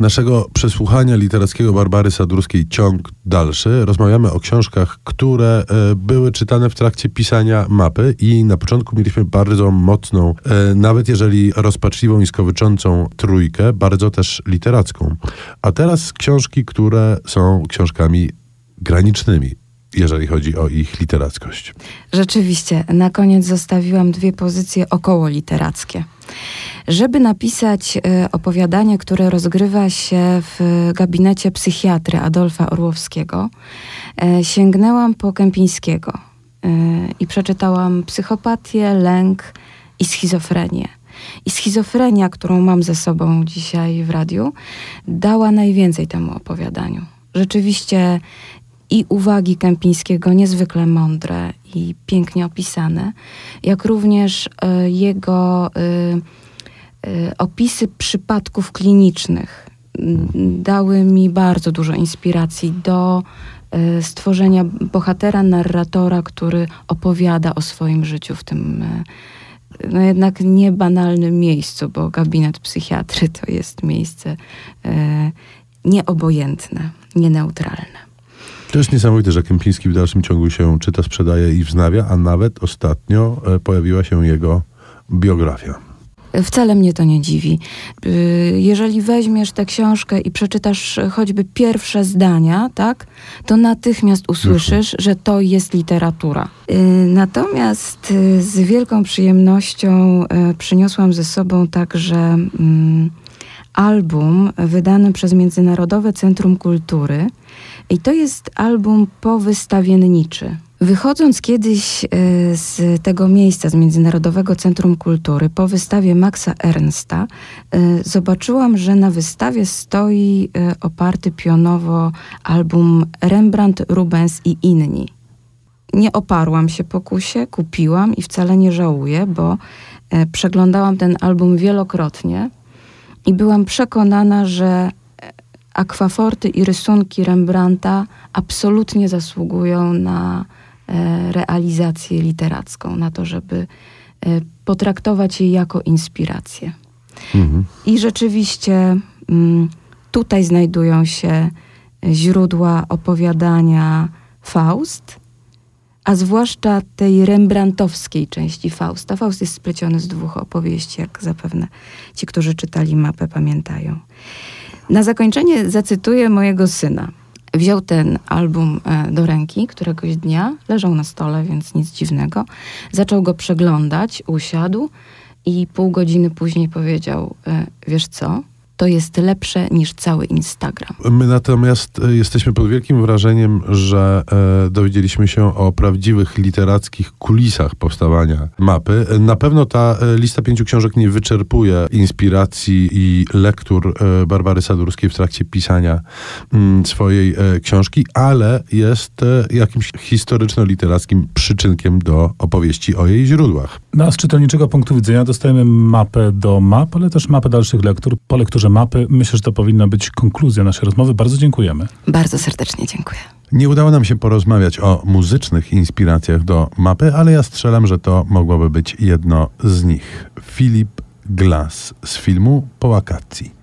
naszego przesłuchania literackiego Barbary Sadurskiej ciąg dalszy. Rozmawiamy o książkach, które e, były czytane w trakcie pisania mapy i na początku mieliśmy bardzo mocną, e, nawet jeżeli rozpaczliwą i skowyczącą trójkę, bardzo też literacką. A teraz książki, które są książkami granicznymi, jeżeli chodzi o ich literackość. Rzeczywiście, na koniec zostawiłam dwie pozycje około literackie. Żeby napisać e, opowiadanie, które rozgrywa się w gabinecie psychiatry Adolfa Orłowskiego, e, sięgnęłam po Kępińskiego e, i przeczytałam psychopatię, lęk i schizofrenię. I schizofrenia, którą mam ze sobą dzisiaj w radiu, dała najwięcej temu opowiadaniu. Rzeczywiście i uwagi Kępińskiego niezwykle mądre i pięknie opisane, jak również y, jego y, y, opisy przypadków klinicznych dały mi bardzo dużo inspiracji do stworzenia bohatera, narratora, który opowiada o swoim życiu w tym no jednak niebanalnym miejscu, bo gabinet psychiatry to jest miejsce nieobojętne, nieneutralne. To jest niesamowite, że Kępiński w dalszym ciągu się czyta, sprzedaje i wznawia, a nawet ostatnio e, pojawiła się jego biografia. Wcale mnie to nie dziwi. Y, jeżeli weźmiesz tę książkę i przeczytasz choćby pierwsze zdania, tak, to natychmiast usłyszysz, że to jest literatura. Y, natomiast y, z wielką przyjemnością przyniosłam ze sobą także mm, album wydany przez Międzynarodowe Centrum Kultury i to jest album powystawienniczy. Wychodząc kiedyś e, z tego miejsca, z Międzynarodowego Centrum Kultury, po wystawie Maxa Ernsta, e, zobaczyłam, że na wystawie stoi e, oparty pionowo album Rembrandt, Rubens i inni. Nie oparłam się pokusie, kupiłam i wcale nie żałuję, bo przeglądałam ten album wielokrotnie i byłam przekonana, że akwaforty i rysunki Rembrandta absolutnie zasługują na e, realizację literacką, na to, żeby e, potraktować je jako inspirację. Mhm. I rzeczywiście mm, tutaj znajdują się źródła opowiadania Faust, a zwłaszcza tej rembrandtowskiej części Fausta. Faust jest spleciony z dwóch opowieści, jak zapewne ci, którzy czytali mapę, pamiętają. Na zakończenie zacytuję mojego syna. Wziął ten album e, do ręki któregoś dnia, leżał na stole, więc nic dziwnego. Zaczął go przeglądać, usiadł i pół godziny później powiedział: e, Wiesz co? To jest lepsze niż cały Instagram. My natomiast e, jesteśmy pod wielkim wrażeniem, że e, dowiedzieliśmy się o prawdziwych literackich kulisach powstawania mapy. Na pewno ta e, lista pięciu książek nie wyczerpuje inspiracji i lektur e, Barbary Sadurskiej w trakcie pisania m, mm, swojej e, książki, ale jest e, jakimś historyczno-literackim przyczynkiem do opowieści o jej źródłach. No, z czytelniczego punktu widzenia dostajemy mapę do map, ale też mapę dalszych lektur. Po lekturze mapy myślę, że to powinna być konkluzja naszej rozmowy. Bardzo dziękujemy. Bardzo serdecznie dziękuję. Nie udało nam się porozmawiać o muzycznych inspiracjach do mapy, ale ja strzelam, że to mogłoby być jedno z nich. Filip Glass z filmu Po wakacji.